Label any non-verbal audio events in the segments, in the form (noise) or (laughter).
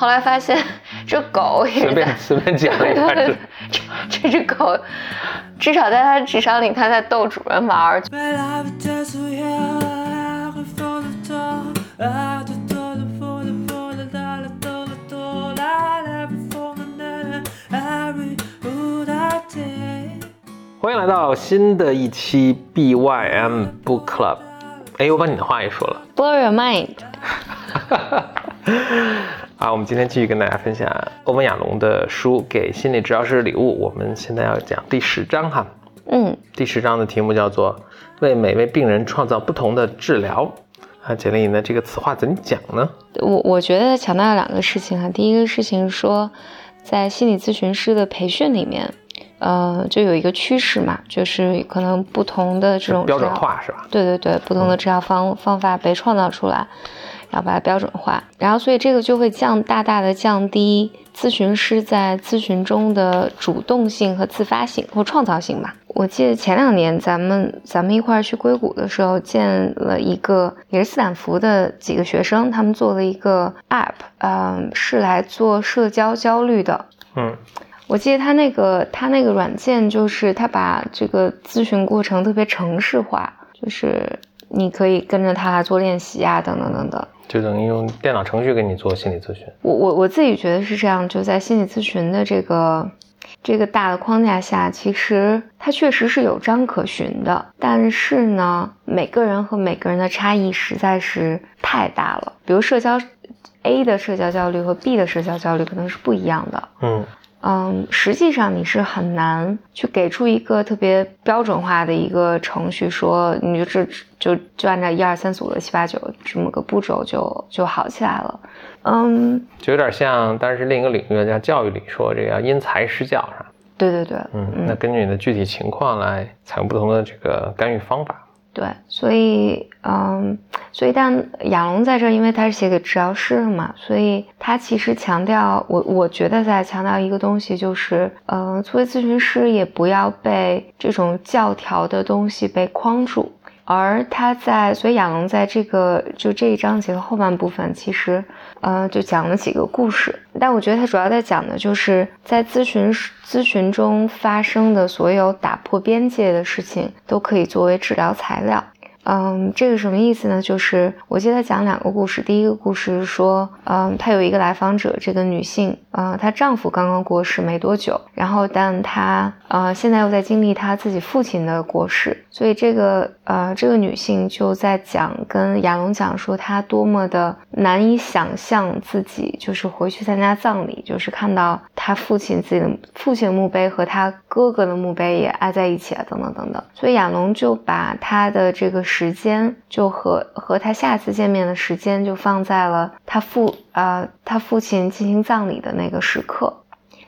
后来发现这狗也随便随便讲一下，这 (laughs) 这只狗至少在它智商里，它在逗主人玩儿。欢迎来到新的一期 BYM Book Club。哎，我把你的话也说了。Blow your mind。(laughs) 啊，我们今天继续跟大家分享欧文亚龙的书《给心理治疗师的礼物》。我们现在要讲第十章哈。嗯，第十章的题目叫做“为每位病人创造不同的治疗”。啊，简历呢？这个词话怎么讲呢？我我觉得强调两个事情哈。第一个事情是说，在心理咨询师的培训里面，呃，就有一个趋势嘛，就是可能不同的这种标准化是吧？对对对，不同的治疗方、方法被创造出来，然后把它标准化，然后所以这个就会降大大的降低咨询师在咨询中的主动性和自发性或创造性吧。我记得前两年咱们咱们一块儿去硅谷的时候，见了一个也是斯坦福的几个学生，他们做了一个 app，嗯、是来做社交焦虑的。嗯，我记得他那个他那个软件就是他把这个咨询过程特别程式化，就是你可以跟着他来做练习啊，等等等等。就等于用电脑程序给你做心理咨询。我我我自己觉得是这样，就在心理咨询的这个这个大的框架下，其实它确实是有章可循的，但是呢，每个人和每个人的差异实在是太大了。比如社交 A 的社交焦虑和 B 的社交焦虑可能是不一样的。嗯嗯，实际上你是很难去给出一个特别标准化的一个程序，说你就这就就按照一二三四五六七八九这么个步骤就就好起来了。嗯，就有点像，但是另一个领域叫教育里说这个要因材施教，是吧？对对对，嗯，那根据你的具体情况来采用不同的这个干预方法。对，所以嗯，所以但亚龙在这，因为他是写给治疗师的嘛，所以他其实强调我我觉得在强调一个东西，就是嗯，作为咨询师也不要被这种教条的东西被框住。而他在，所以亚龙在这个就这一章节的后半部分，其实，呃，就讲了几个故事。但我觉得他主要在讲的就是在咨询咨询中发生的所有打破边界的事情，都可以作为治疗材料。嗯，这个什么意思呢？就是我记得他讲两个故事。第一个故事说，嗯，她有一个来访者，这个女性，呃，她丈夫刚刚过世没多久，然后但她呃现在又在经历她自己父亲的过世，所以这个呃这个女性就在讲跟亚龙讲说，她多么的难以想象自己就是回去参加葬礼，就是看到她父亲自己的父亲的墓碑和她哥哥的墓碑也挨在一起啊，等等等等。所以亚龙就把他的这个。时间就和和他下次见面的时间就放在了他父呃他父亲进行葬礼的那个时刻。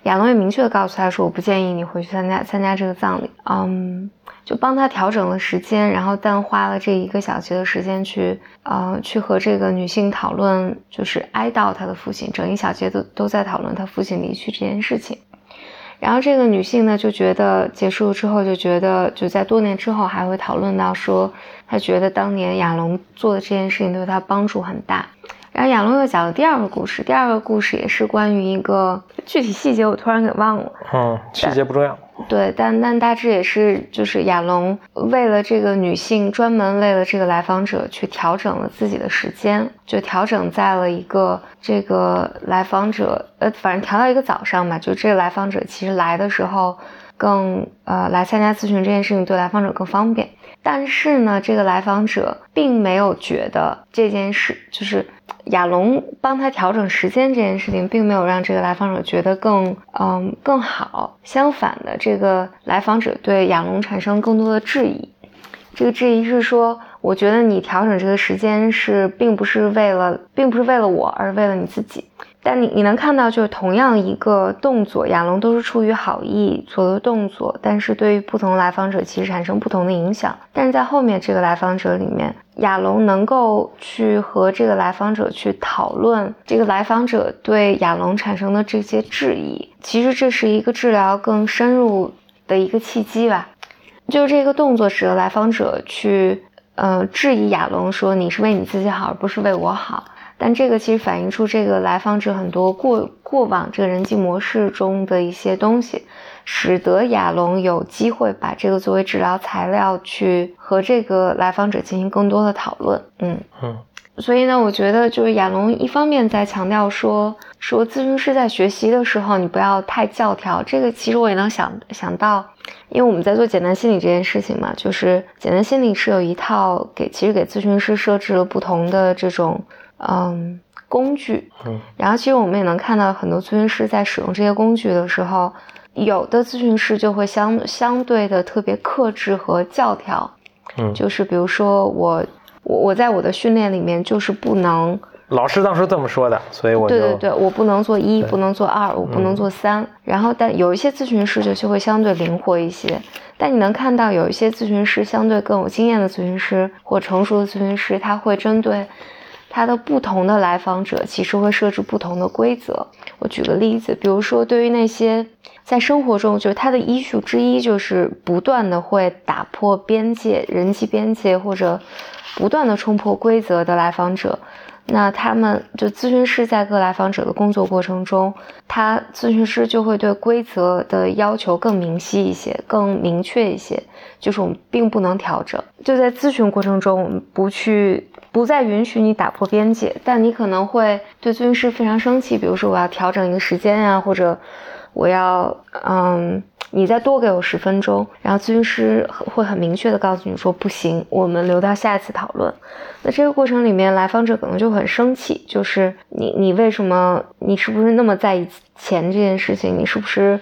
亚龙也明确的告诉他说：“我不建议你回去参加参加这个葬礼。”嗯，就帮他调整了时间，然后但花了这一个小时的时间去呃去和这个女性讨论，就是哀悼他的父亲，整一小节都都在讨论他父亲离去这件事情。然后这个女性呢，就觉得结束之后，就觉得就在多年之后还会讨论到说，她觉得当年亚龙做的这件事情对她帮助很大。然后亚龙又讲了第二个故事，第二个故事也是关于一个具体细节我突然给忘了，嗯，细节不重要。对，但但大致也是就是亚龙为了这个女性，专门为了这个来访者去调整了自己的时间，就调整在了一个这个来访者，呃，反正调到一个早上吧，就这个来访者其实来的时候更呃来参加咨询这件事情对来访者更方便，但是呢，这个来访者并没有觉得这件事就是。亚龙帮他调整时间这件事情，并没有让这个来访者觉得更嗯更好。相反的，这个来访者对亚龙产生更多的质疑。这个质疑是说，我觉得你调整这个时间是并不是为了，并不是为了我，而是为了你自己。但你你能看到，就是同样一个动作，亚龙都是出于好意做的动作，但是对于不同来访者其实产生不同的影响。但是在后面这个来访者里面，亚龙能够去和这个来访者去讨论这个来访者对亚龙产生的这些质疑，其实这是一个治疗更深入的一个契机吧。就是这个动作使得来访者去呃质疑亚龙说你是为你自己好，而不是为我好。但这个其实反映出这个来访者很多过过往这个人际模式中的一些东西，使得亚龙有机会把这个作为治疗材料去和这个来访者进行更多的讨论。嗯嗯。所以呢，我觉得就是亚龙一方面在强调说，说咨询师在学习的时候，你不要太教条。这个其实我也能想想到，因为我们在做简单心理这件事情嘛，就是简单心理是有一套给其实给咨询师设置了不同的这种嗯工具，嗯，然后其实我们也能看到很多咨询师在使用这些工具的时候，有的咨询师就会相相对的特别克制和教条，嗯，就是比如说我。我我在我的训练里面就是不能，老师当时这么说的，所以我对对对，我不能做一，不能做二，我不能做三。然后，但有一些咨询师就就会相对灵活一些。但你能看到有一些咨询师相对更有经验的咨询师或成熟的咨询师，他会针对他的不同的来访者，其实会设置不同的规则。我举个例子，比如说对于那些在生活中，就是他的医术之一就是不断的会打破边界、人际边界或者。不断的冲破规则的来访者，那他们就咨询师在各来访者的工作过程中，他咨询师就会对规则的要求更明晰一些，更明确一些，就是我们并不能调整。就在咨询过程中，我们不去不再允许你打破边界，但你可能会对咨询师非常生气，比如说我要调整一个时间呀，或者我要嗯。你再多给我十分钟，然后咨询师会很明确的告诉你说不行，我们留到下一次讨论。那这个过程里面，来访者可能就很生气，就是你你为什么你是不是那么在意钱这件事情？你是不是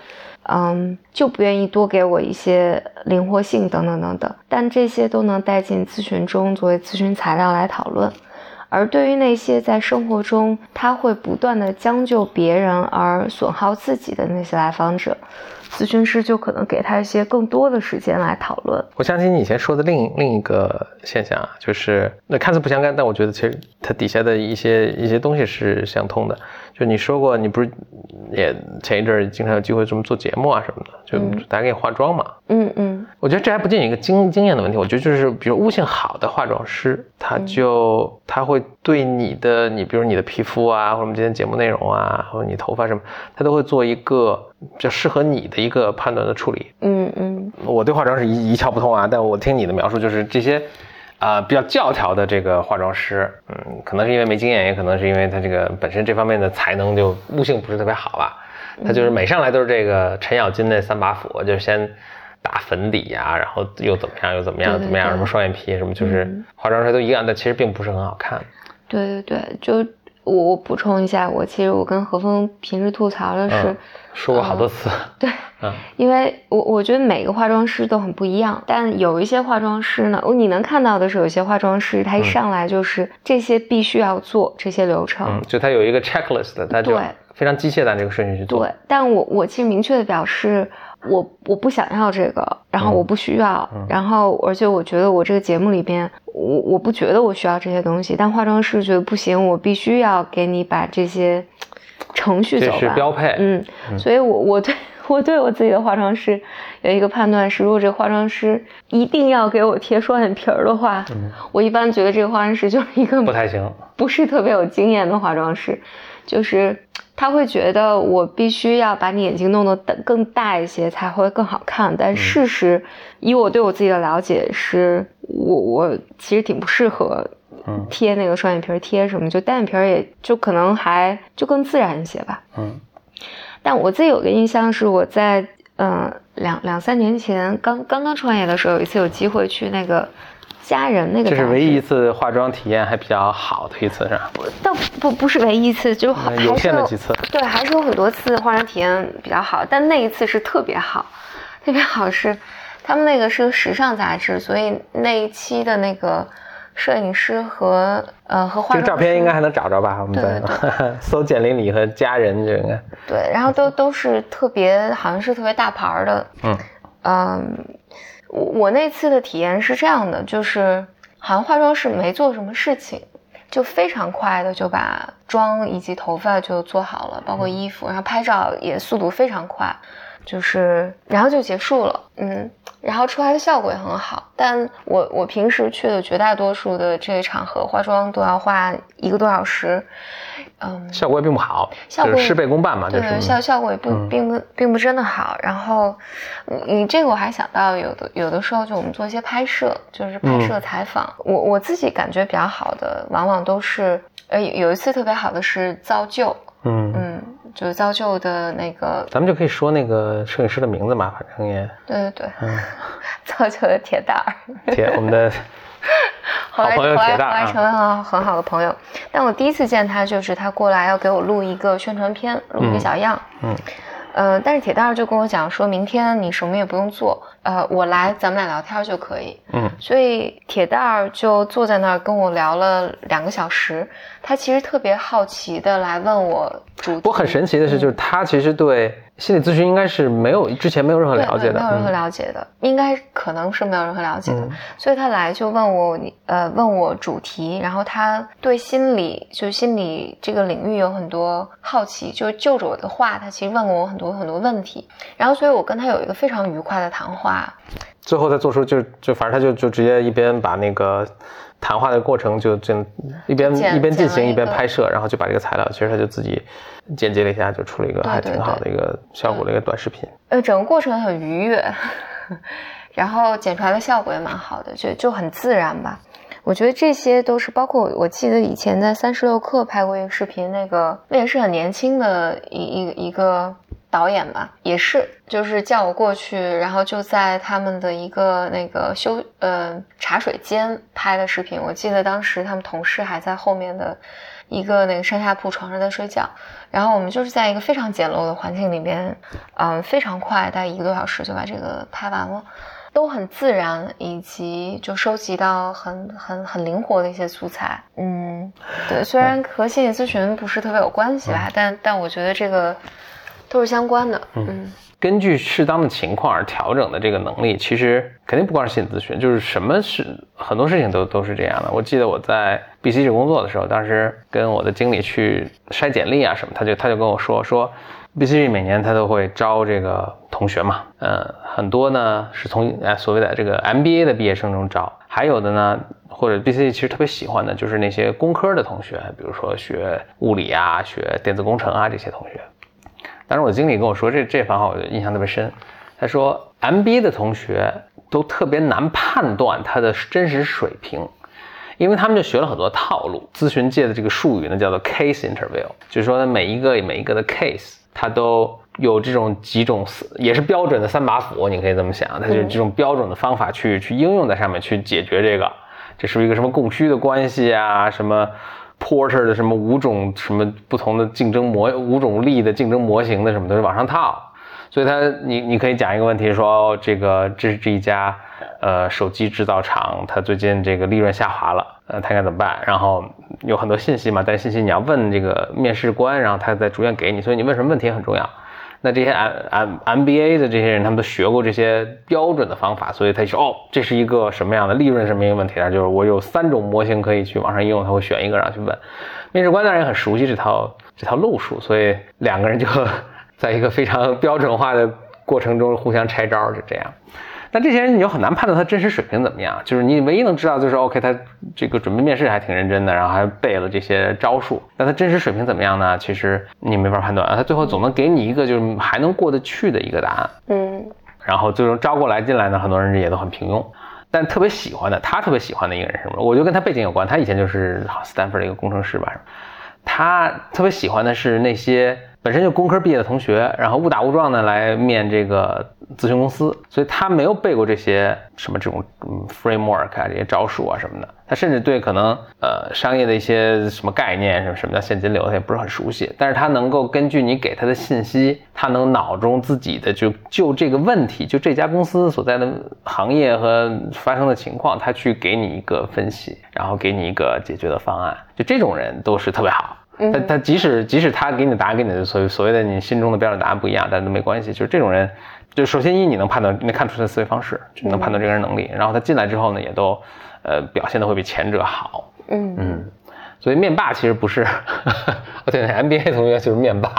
嗯就不愿意多给我一些灵活性等等等等？但这些都能带进咨询中作为咨询材料来讨论。而对于那些在生活中他会不断的将就别人而损耗自己的那些来访者。咨询师就可能给他一些更多的时间来讨论。我相信你以前说的另另一个现象啊，就是那看似不相干，但我觉得其实它底下的一些一些东西是相通的。就你说过，你不是也前一阵儿经常有机会这么做节目啊什么的，就大家给你化妆嘛。嗯嗯。我觉得这还不仅仅一个经经验的问题，我觉得就是比如悟性好的化妆师，他就他会对你的你比如你的皮肤啊，或者我们今天节目内容啊，或者你头发什么，他都会做一个比较适合你的一个判断的处理。嗯嗯。我对化妆是一一窍不通啊，但我听你的描述就是这些。啊，比较教条的这个化妆师，嗯，可能是因为没经验，也可能是因为他这个本身这方面的才能就悟性不是特别好吧。他就是每上来都是这个程咬金那三把斧，就先打粉底呀，然后又怎么样又怎么样怎么样，什么双眼皮什么，就是化妆师都一样，但其实并不是很好看。对对对，就我我补充一下，我其实我跟何峰平时吐槽的是。说过好多次，(laughs) 对，嗯，因为我我觉得每个化妆师都很不一样，但有一些化妆师呢，你能看到的是，有些化妆师他一上来就是这些必须要做这些流程，嗯，就他有一个 checklist，他就非常机械的按这个顺序去做。对，但我我其实明确的表示，我我不想要这个，然后我不需要，然后而且我觉得我这个节目里边，我我不觉得我需要这些东西，但化妆师觉得不行，我必须要给你把这些。程序走完，这是标配。嗯，所以，我我对我对我自己的化妆师有一个判断是，如果这个化妆师一定要给我贴双眼皮儿的话，我一般觉得这个化妆师就是一个不太行，不是特别有经验的化妆师，就是他会觉得我必须要把你眼睛弄得更大一些才会更好看。但事实，以我对我自己的了解，是我我其实挺不适合。贴那个双眼皮贴什么，就单眼皮也就可能还就更自然一些吧。嗯，但我自己有个印象是，我在嗯两两三年前刚刚刚创业的时候，有一次有机会去那个家人那个。这是唯一一次化妆体验还比较好的一次，是吧？倒不不是唯一一次，就有限的几次。对，还是有很多次化妆体验比较好，但那一次是特别好，特别好是他们那个是个时尚杂志，所以那一期的那个。摄影师和呃和化妆，这个照片应该还能找着吧？我们在 (laughs) 搜简林里和家人这个。(laughs) 对，然后都 (laughs) 都是特别，好像是特别大牌的。嗯嗯，我我那次的体验是这样的，就是好像化妆师没做什么事情，就非常快的就把妆以及头发就做好了，包括衣服，然后拍照也速度非常快。就是然后就结束了，嗯，然后出来的效果也很好。但我我平时去的绝大多数的这些场合，化妆都要花一个多小时，嗯，效果也并不好，效果事倍功半嘛，对，效效果也不并不并不真的好。然后你这个我还想到有的有的时候就我们做一些拍摄，就是拍摄采访，我我自己感觉比较好的，往往都是呃有一次特别好的是造就，嗯嗯。就是造就的那个，咱们就可以说那个摄影师的名字嘛，反正也对对对，嗯，(laughs) 造就的铁蛋儿，铁我们的 (laughs) 好朋友铁蛋儿，后来成为了很好的朋友。但我第一次见他，就是他过来要给我录一个宣传片，录一个小样，嗯。呃，但是铁蛋儿就跟我讲，说明天你什么也不用做，呃，我来，咱们俩聊天就可以。嗯，所以铁蛋儿就坐在那儿跟我聊了两个小时，他其实特别好奇的来问我主题。我很神奇的是，就是他其实对。心理咨询应该是没有之前没有任何了解的，没有任何了解的，应该可能是没有任何了解的，所以他来就问我，呃，问我主题，然后他对心理就心理这个领域有很多好奇，就就着我的话，他其实问过我很多很多问题，然后所以我跟他有一个非常愉快的谈话，最后再做出就就反正他就就直接一边把那个。谈话的过程就这一边一边进行一边拍摄，然后就把这个材料，其实他就自己剪辑了一下，就出了一个还挺好的一个效果的一个短视频。呃，整个过程很愉悦，(laughs) 然后剪出来的效果也蛮好的，就就很自然吧。我觉得这些都是包括我记得以前在三十六氪拍过一个视频，那个那也是很年轻的一一一个。导演吧，也是，就是叫我过去，然后就在他们的一个那个休呃茶水间拍的视频。我记得当时他们同事还在后面的一个那个上下铺床上在睡觉，然后我们就是在一个非常简陋的环境里面，嗯，非常快，大概一个多小时就把这个拍完了，都很自然，以及就收集到很很很灵活的一些素材。嗯，对，虽然和心理咨询不是特别有关系吧，但但我觉得这个。都是相关的，嗯，根据适当的情况而调整的这个能力，其实肯定不光是心理咨询，就是什么是很多事情都都是这样的。我记得我在 BCG 工作的时候，当时跟我的经理去筛简历啊什么，他就他就跟我说说，BCG 每年他都会招这个同学嘛，嗯，很多呢是从哎所谓的这个 MBA 的毕业生中招，还有的呢或者 BCG 其实特别喜欢的就是那些工科的同学，比如说学物理啊、学电子工程啊这些同学。当时我的经理跟我说这这番话，我就印象特别深。他说，MBA 的同学都特别难判断他的真实水平，因为他们就学了很多套路。咨询界的这个术语呢，叫做 case interview，就是说呢，每一个每一个的 case，它都有这种几种，也是标准的三把斧，你可以这么想，它就是这种标准的方法去去应用在上面去解决这个，这是不是一个什么供需的关系啊，什么？Porter 的什么五种什么不同的竞争模五种力的竞争模型的什么都是往上套，所以他你你可以讲一个问题说这个这是这一家呃手机制造厂，它最近这个利润下滑了，呃，它该怎么办？然后有很多信息嘛，但信息你要问这个面试官，然后他再逐渐给你，所以你问什么问题很重要。那这些 M M M B A 的这些人，他们都学过这些标准的方法，所以他说哦，这是一个什么样的利润什么一个问题啊？就是我有三种模型可以去网上应用，他会选一个然后去问。面试官当然也很熟悉这套这套路数，所以两个人就 (laughs) 在一个非常标准化的过程中互相拆招，就这样。但这些人你又很难判断他真实水平怎么样，就是你唯一能知道就是 OK，他这个准备面试还挺认真的，然后还背了这些招数。但他真实水平怎么样呢？其实你没法判断啊。他最后总能给你一个就是还能过得去的一个答案。嗯。然后最终招过来进来呢，很多人也都很平庸。但特别喜欢的，他特别喜欢的一个人是什么？我觉得跟他背景有关。他以前就是斯坦福的一个工程师吧。他特别喜欢的是那些。本身就工科毕业的同学，然后误打误撞的来面这个咨询公司，所以他没有背过这些什么这种嗯 framework 啊这些招数啊什么的，他甚至对可能呃商业的一些什么概念，什么什么叫现金流，他也不是很熟悉。但是他能够根据你给他的信息，他能脑中自己的就就这个问题，就这家公司所在的行业和发生的情况，他去给你一个分析，然后给你一个解决的方案。就这种人都是特别好。他他即使即使他给你的答案跟你的所所谓的你心中的标准答案不一样，但是都没关系。就是这种人，就首先一你能判断，能看出他的思维方式，就能判断这个人能力。然后他进来之后呢，也都呃表现的会比前者好。嗯嗯，所以面霸其实不是，(laughs) 对，MBA 同学就是面霸。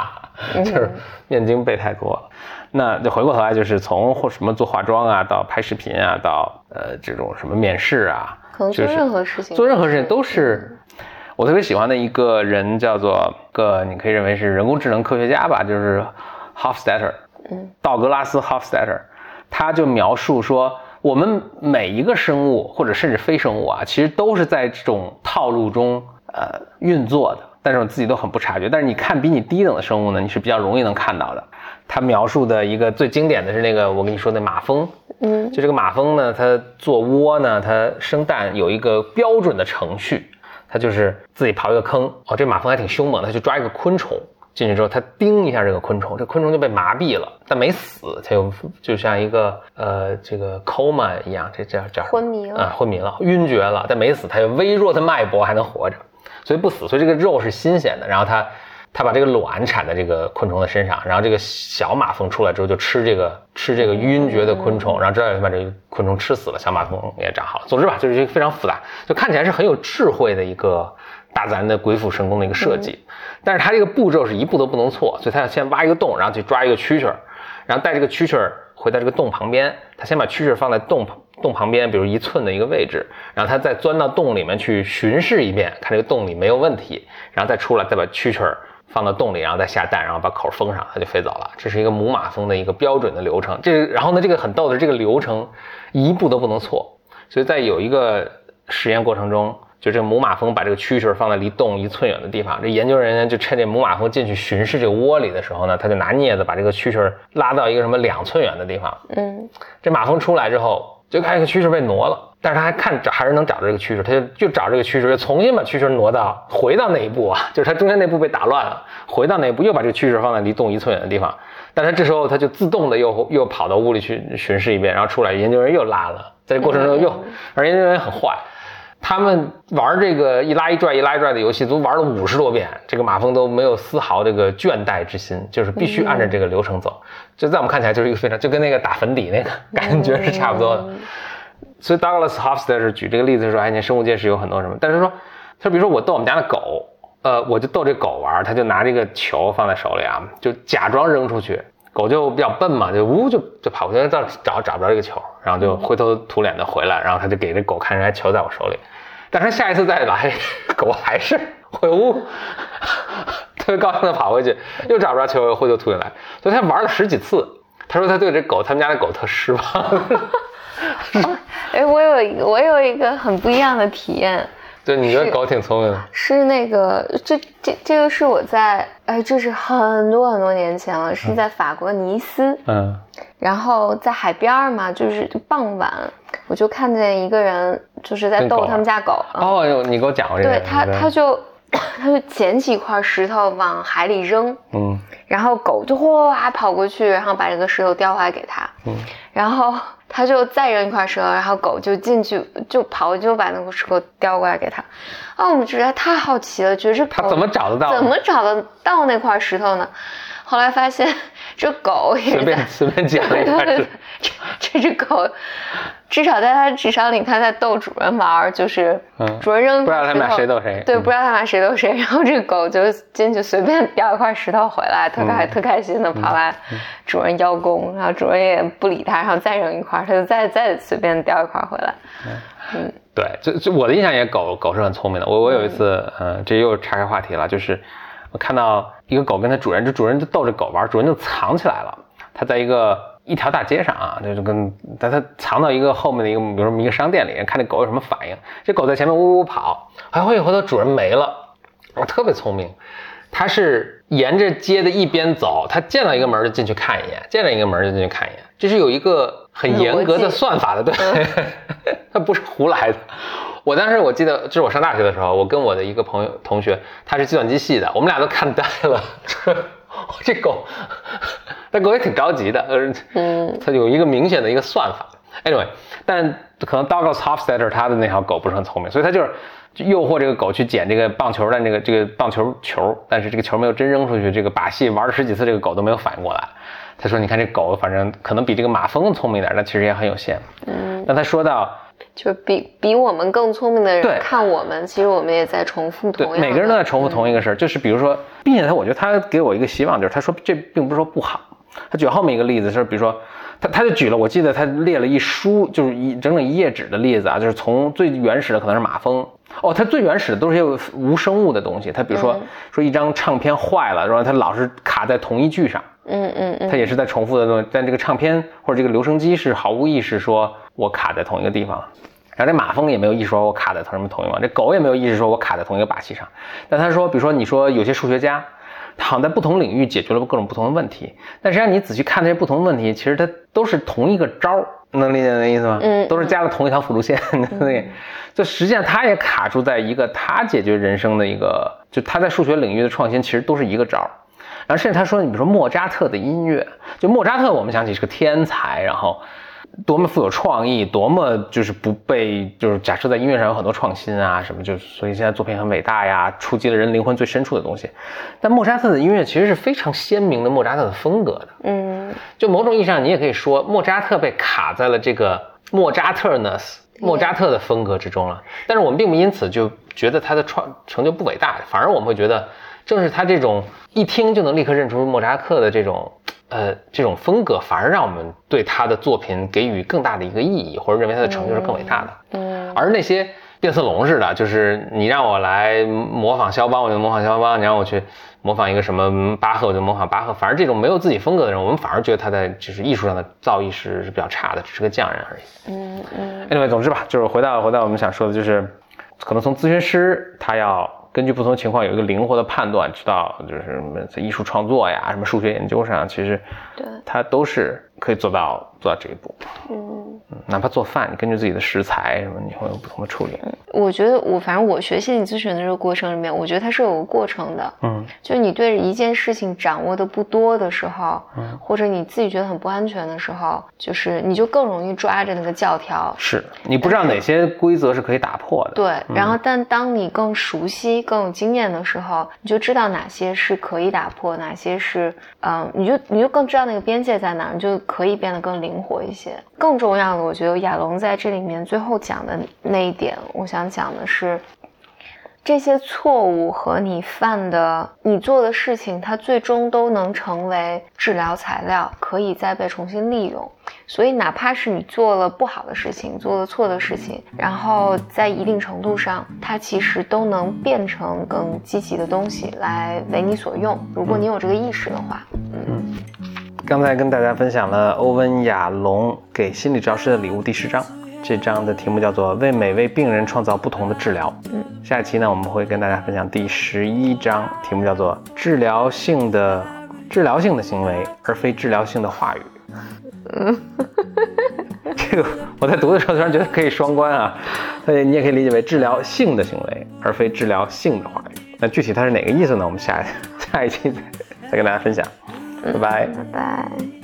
就是面经背太多了。那就回过头来，就是从或什么做化妆啊，到拍视频啊，到呃这种什么面试啊，可能做任何事情，做任何事情都是我特别喜欢的一个人，叫做个你可以认为是人工智能科学家吧，就是 Hofstadter，嗯，道格拉斯 Hofstadter，他就描述说，我们每一个生物或者甚至非生物啊，其实都是在这种套路中呃运作的，但是我自己都很不察觉。但是你看比你低等的生物呢，你是比较容易能看到的。他描述的一个最经典的是那个我跟你说的马蜂，嗯，就这个马蜂呢，它做窝呢，它生蛋有一个标准的程序，它就是自己刨一个坑，哦，这马蜂还挺凶猛，它去抓一个昆虫进去之后，它叮一下这个昆虫，这昆虫就被麻痹了，但没死，它又就像一个呃这个 coma 一样，这这这昏迷了啊，昏迷了，晕厥了，但没死，它有微弱的脉搏还能活着，所以不死，所以这个肉是新鲜的，然后它。他把这个卵产在这个昆虫的身上，然后这个小马蜂出来之后就吃这个吃这个晕厥的昆虫，然后这样就把这个昆虫吃死了，小马蜂也长好了。总之吧，就是一个非常复杂，就看起来是很有智慧的一个大自然的鬼斧神工的一个设计。但是它这个步骤是一步都不能错，所以它要先挖一个洞，然后去抓一个蛐蛐儿，然后带这个蛐蛐儿回到这个洞旁边，它先把蛐蛐儿放在洞洞旁边，比如一寸的一个位置，然后它再钻到洞里面去巡视一遍，看这个洞里没有问题，然后再出来，再把蛐蛐儿。放到洞里，然后再下蛋，然后把口封上，它就飞走了。这是一个母马蜂的一个标准的流程。这然后呢，这个很逗的，这个流程一步都不能错。所以在有一个实验过程中，就这个母马蜂把这个蛐蛐放在离洞一寸远的地方，这研究人员就趁这母马蜂进去巡视这个窝里的时候呢，他就拿镊子把这个蛐蛐拉到一个什么两寸远的地方。嗯，这马蜂出来之后，就看这个蛐蛐被挪了。但是他还看找还是能找到这个趋势，他就就找这个趋势，又重新把趋势挪到回到那一步啊，(laughs) 就是他中间那步被打乱了，回到那一步又把这个趋势放在离洞一寸远的地方，但是这时候他就自动的又又跑到屋里去巡视一遍，然后出来研究人员又拉了，在这过程中又，而研究人员很坏，他们玩这个一拉一拽一拉一拽的游戏都玩了五十多遍，这个马蜂都没有丝毫这个倦怠之心，就是必须按照这个流程走，就在我们看起来就是一个非常就跟那个打粉底那个感觉是差不多的。所以 Douglas Hofstadter 举这个例子说，哎，你生物界是有很多什么？但是说，他比如说我逗我们家的狗，呃，我就逗这狗玩，他就拿这个球放在手里啊，就假装扔出去，狗就比较笨嘛，就呜就就跑过去找找找不着这个球，然后就灰头土脸的回来，然后他就给这狗看，人家球在我手里。但是下一次再来，(laughs) 狗还是会呜，特别高兴的跑回去，又找不着球，又灰头土脸来。所以他玩了十几次，他说他对这狗，他们家的狗特失望。(laughs) 哎，我有一个，我有一个很不一样的体验。对，你觉得狗挺聪明的？是那个，这这这个是我在，哎，这是很多很多年前了，是在法国尼斯。嗯。然后在海边嘛，就是傍晚，我就看见一个人，就是在逗他们家狗。哦，你给我讲过这个。对他，他就 (clears throat) 他就捡起一块石头往海里扔。嗯。然后狗就哗跑过去，然后把这个石头叼回来给他。嗯。然后。他就再扔一块石头，然后狗就进去就跑，就把那个石头叼过来给他。啊，我们觉得太好奇了，觉得这他怎么找得到？怎么找得到那块石头呢？后来发现这狗也随便随便捡了一块石 (laughs) 这这只狗。至少在他智商里，它在逗主人玩，就是主人扔不知道他们俩谁逗谁，对，不知道他们俩谁逗谁，然后这个狗就进去随便叼一块石头回来，特开特开心的跑来主人邀功，然后主人也不理它，然后再扔一块，它就再再随便叼一块回来。嗯，对，就就我的印象也狗狗是很聪明的。我我有一次，嗯，这又岔开话题了，就是我看到一个狗跟它主人，这主人就逗着狗玩，主人就藏起来了，它在一个。一条大街上啊，就就跟但它藏到一个后面的一个，比如说一个商店里，看这狗有什么反应。这狗在前面呜呜跑，还回回头主人没了，我特别聪明，它是沿着街的一边走，它见到一个门就进去看一眼，见到一个门就进去看一眼，这是有一个很严格的算法的，对，(laughs) 它不是胡来的。我当时我记得，就是我上大学的时候，我跟我的一个朋友同学，他是计算机系的，我们俩都看呆了。(laughs) 这狗，那狗也挺着急的，嗯，它有一个明显的一个算法。Anyway，但可能 Douglas Hofstadter 他的那条狗不是很聪明，所以他就是诱惑这个狗去捡这个棒球的这个这个棒球球，但是这个球没有真扔出去。这个把戏玩了十几次，这个狗都没有反应过来。他说：“你看这狗，反正可能比这个马蜂聪明点，但其实也很有限。”嗯，那他说到就是比比我们更聪明的人看我们，其实我们也在重复同，样的。每个人都在重复同一个事儿，就是比如说，并且他，我觉得他给我一个希望，就是他说这并不是说不好，他举后面一个例子是，比如说他他就举了，我记得他列了一书，就是一整整一页纸的例子啊，就是从最原始的可能是马蜂，哦，它最原始的都是些无生物的东西，它比如说、嗯说一张唱片坏了，然后它老是卡在同一句上，嗯嗯嗯，它也是在重复的东西，但这个唱片或者这个留声机是毫无意识说我卡在同一个地方。然后这马蜂也没有意识说我卡在同什么同一个地方，这狗也没有意识说我卡在同一个把戏上。但他说，比如说你说有些数学家，他好像在不同领域解决了各种不同的问题，但实际上你仔细看这些不同的问题，其实它都是同一个招儿，能理解那意思吗？嗯都是加了同一条辅助线，(laughs) 对，就实际上他也卡住在一个他解决人生的一个，就他在数学领域的创新其实都是一个招儿。然后甚至他说，你比如说莫扎特的音乐，就莫扎特，我们想起是个天才，然后多么富有创意，多么就是不被就是假设在音乐上有很多创新啊什么，就所以现在作品很伟大呀，触及了人灵魂最深处的东西。但莫扎特的音乐其实是非常鲜明的莫扎特的风格的，嗯就某种意义上，你也可以说莫扎特被卡在了这个莫扎特 ness 莫扎特的风格之中了。但是我们并不因此就觉得他的创成就不伟大，反而我们会觉得，正是他这种一听就能立刻认出莫扎特的这种。呃，这种风格反而让我们对他的作品给予更大的一个意义，或者认为他的成就是更伟大的。嗯而那些变色龙似的，就是你让我来模仿肖邦，我就模仿肖邦；你让我去模仿一个什么巴赫，我就模仿巴赫。反而这种没有自己风格的人，我们反而觉得他在就是艺术上的造诣是是比较差的，只是个匠人而已。嗯嗯 Anyway，总之吧，就是回到回到我们想说的，就是可能从咨询师他要根据不同情况有一个灵活的判断，知道就是什么在艺术创作呀、什么数学研究上，其实对。它都是可以做到做到这一步。嗯。嗯，哪怕做饭，你根据自己的食材什么，你会有不同的处理。我觉得我反正我学心理咨询的这个过程里面，我觉得它是有个过程的。嗯就你对一件事情掌握的不多的时候，嗯或者你自己觉得很不安全的时候，就是你就更容易抓着那个教条。是你不知道哪些规则是可以打破的。对，然后但当你更熟悉、更有经验的时候，你就知道哪些是可以打破，哪些是，嗯、你就你就更知道那个边界在哪儿，你就可以变得更灵活一些。更重要的，我觉得亚龙在这里面最后讲的那一点，我想讲的是，这些错误和你犯的、你做的事情，它最终都能成为治疗材料，可以再被重新利用。所以，哪怕是你做了不好的事情，做了错的事情，然后在一定程度上，它其实都能变成更积极的东西来为你所用。如果你有这个意识的话，嗯刚才跟大家分享了欧文亚龙给心理治疗师的礼物第十章，这章的题目叫做“为每位病人创造不同的治疗”。嗯，下一期呢，我们会跟大家分享第十一章，题目叫做“治疗性的治疗性的行为，而非治疗性的话语”。嗯，这个我在读的时候突然觉得可以双关啊，所以你也可以理解为治疗性的行为，而非治疗性的话语。那具体它是哪个意思呢？我们下下一期再再跟大家分享。拜拜。拜拜。